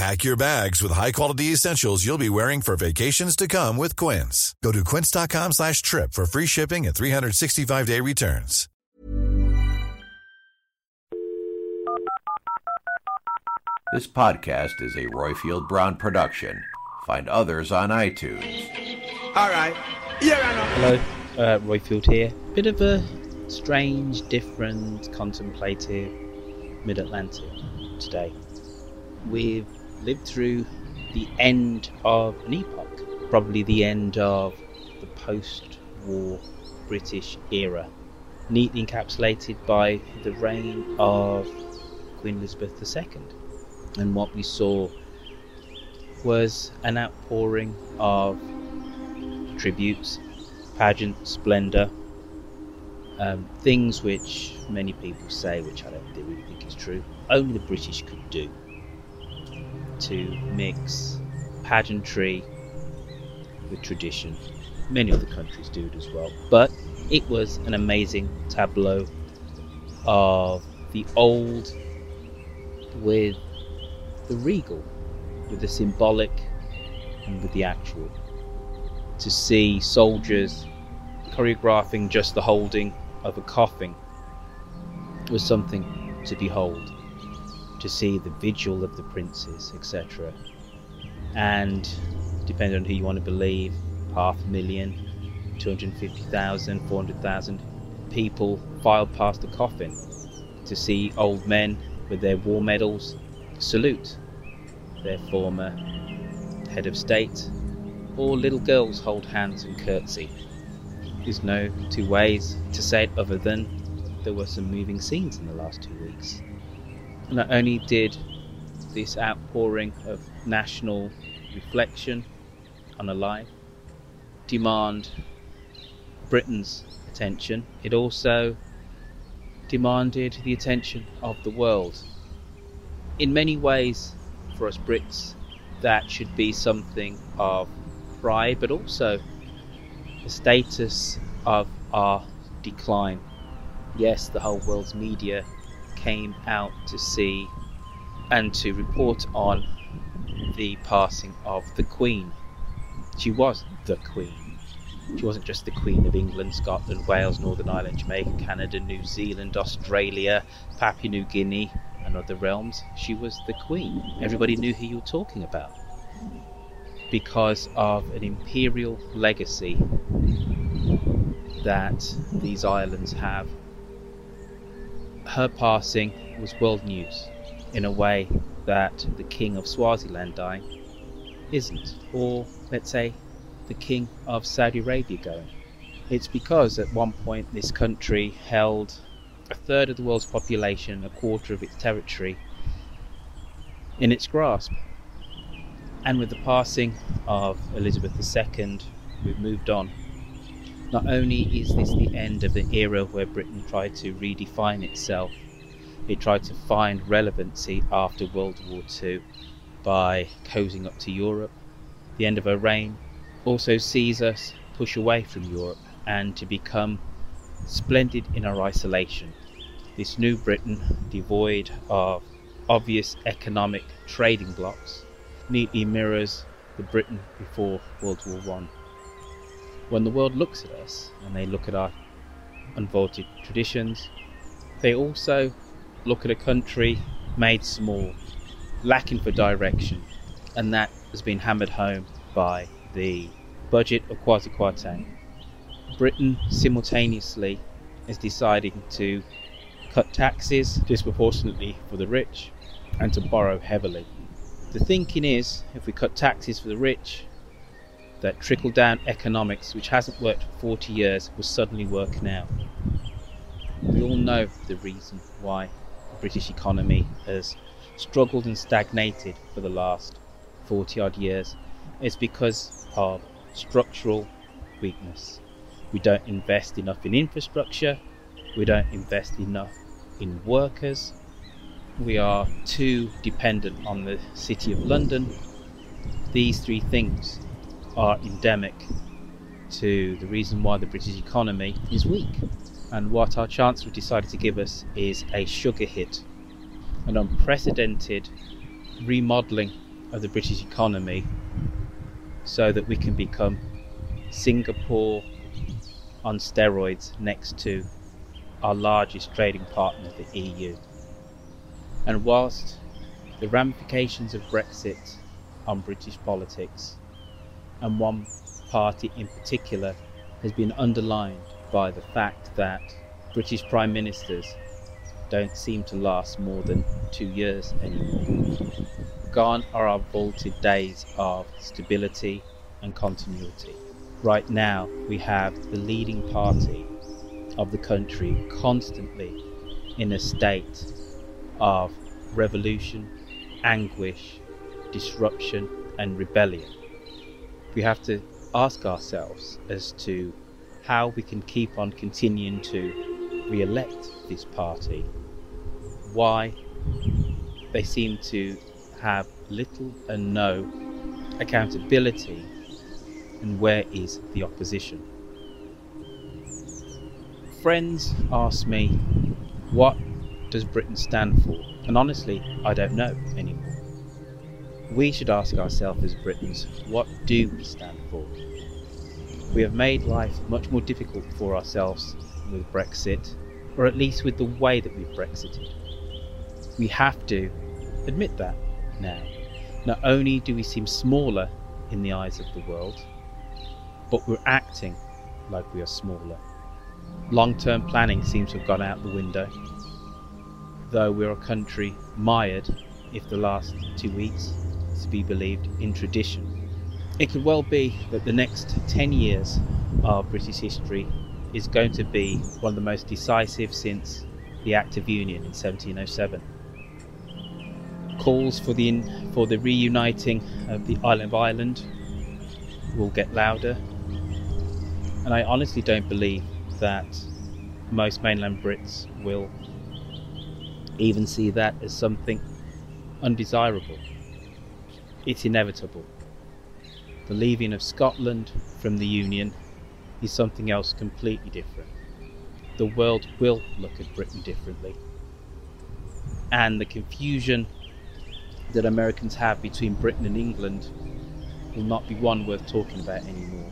Pack your bags with high-quality essentials you'll be wearing for vacations to come with Quince. Go to quince.com slash trip for free shipping and 365-day returns. This podcast is a Roifield Brown production. Find others on iTunes. All right. Yeah, I know. Hello, uh, Roifield here. Bit of a strange, different, contemplative mid Atlantic today. We've lived through the end of an epoch, probably the end of the post war British era, neatly encapsulated by the reign of Queen Elizabeth II. And what we saw was an outpouring of tributes, pageant, splendour, um, things which many people say, which I don't really think is true, only the British could do to mix pageantry with tradition. Many other countries do it as well, but it was an amazing tableau of the old with the regal, with the symbolic and with the actual. To see soldiers choreographing just the holding of a coffin was something to behold to see the vigil of the princes, etc. And depending on who you want to believe, half a million, 250,000, 400,000 people filed past the coffin to see old men with their war medals salute their former head of state, or little girls hold hands and curtsy. There's no two ways to say it other than there were some moving scenes in the last two weeks not only did this outpouring of national reflection on a life demand Britain's attention, it also demanded the attention of the world. In many ways, for us Brits, that should be something of pride, but also the status of our decline. Yes, the whole world's media came out to see and to report on the passing of the Queen. She was the Queen. She wasn't just the Queen of England, Scotland, Wales, Northern Ireland, Jamaica, Canada, New Zealand, Australia, Papua New Guinea, and other realms. She was the Queen. Everybody knew who you were talking about because of an imperial legacy that these islands have her passing was world news in a way that the king of Swaziland dying isn't, or let's say the king of Saudi Arabia going. It's because at one point this country held a third of the world's population, a quarter of its territory in its grasp. And with the passing of Elizabeth II, we've moved on not only is this the end of the era where Britain tried to redefine itself, it tried to find relevancy after World War II by cozying up to Europe. The end of her reign also sees us push away from Europe and to become splendid in our isolation. This new Britain, devoid of obvious economic trading blocks, neatly mirrors the Britain before World War One when the world looks at us and they look at our unvaulted traditions, they also look at a country made small, lacking for direction, and that has been hammered home by the budget of Kwasi Kwarteng. Britain simultaneously is deciding to cut taxes disproportionately for the rich and to borrow heavily. The thinking is if we cut taxes for the rich, that trickle down economics, which hasn't worked for 40 years, will suddenly work now. We all know the reason why the British economy has struggled and stagnated for the last 40 odd years. It's because of structural weakness. We don't invest enough in infrastructure, we don't invest enough in workers, we are too dependent on the City of London. These three things are endemic to the reason why the British economy is weak. And what our Chancellor decided to give us is a sugar hit, an unprecedented remodelling of the British economy so that we can become Singapore on steroids next to our largest trading partner, the EU. And whilst the ramifications of Brexit on British politics and one party in particular has been underlined by the fact that British prime ministers don't seem to last more than two years anymore. Gone are our vaulted days of stability and continuity. Right now, we have the leading party of the country constantly in a state of revolution, anguish, disruption, and rebellion we have to ask ourselves as to how we can keep on continuing to re elect this party, why they seem to have little and no accountability, and where is the opposition. Friends ask me, what does Britain stand for? And honestly, I don't know anymore we should ask ourselves as Britons, what do we stand for? We have made life much more difficult for ourselves with Brexit, or at least with the way that we've Brexited. We have to admit that now. Not only do we seem smaller in the eyes of the world, but we're acting like we are smaller. Long term planning seems to have gone out the window, though we're a country mired, if the last two weeks to be believed in tradition. It could well be that the next 10 years of British history is going to be one of the most decisive since the Act of Union in 1707. Calls for the, for the reuniting of the island of Ireland will get louder, and I honestly don't believe that most mainland Brits will even see that as something undesirable it's inevitable. The leaving of Scotland from the Union is something else completely different. The world will look at Britain differently. And the confusion that Americans have between Britain and England will not be one worth talking about anymore.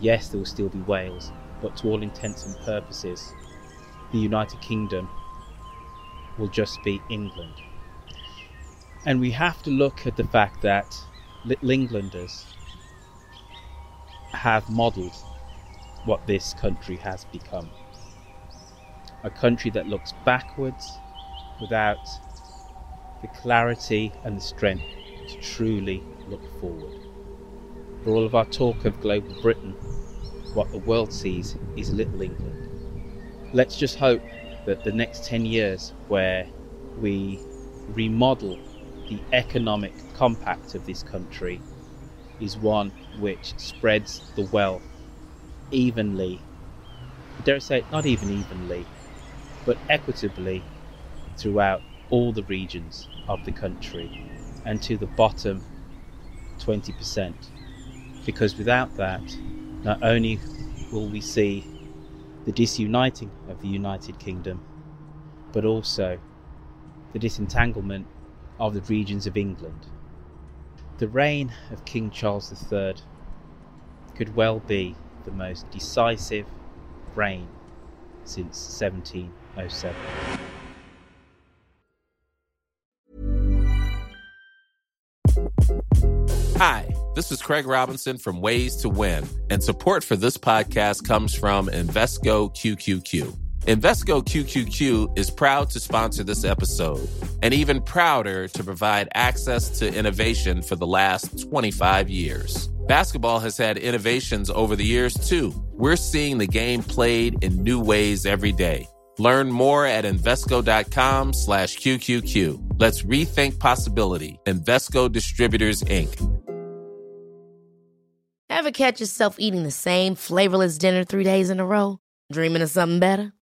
Yes, there will still be Wales, but to all intents and purposes, the United Kingdom will just be England. And we have to look at the fact that Little Englanders have modelled what this country has become. A country that looks backwards without the clarity and the strength to truly look forward. For all of our talk of global Britain, what the world sees is Little England. Let's just hope that the next 10 years, where we remodel the economic compact of this country is one which spreads the wealth evenly, I dare say not even evenly, but equitably throughout all the regions of the country and to the bottom 20%. Because without that, not only will we see the disuniting of the United Kingdom, but also the disentanglement of the regions of England. The reign of King Charles III could well be the most decisive reign since 1707. Hi, this is Craig Robinson from Ways to Win, and support for this podcast comes from Invesco QQQ. Invesco QQQ is proud to sponsor this episode and even prouder to provide access to innovation for the last 25 years. Basketball has had innovations over the years too. We're seeing the game played in new ways every day. Learn more at Invesco.com slash QQQ. Let's rethink possibility. Invesco Distributors, Inc. Ever catch yourself eating the same flavorless dinner three days in a row? Dreaming of something better?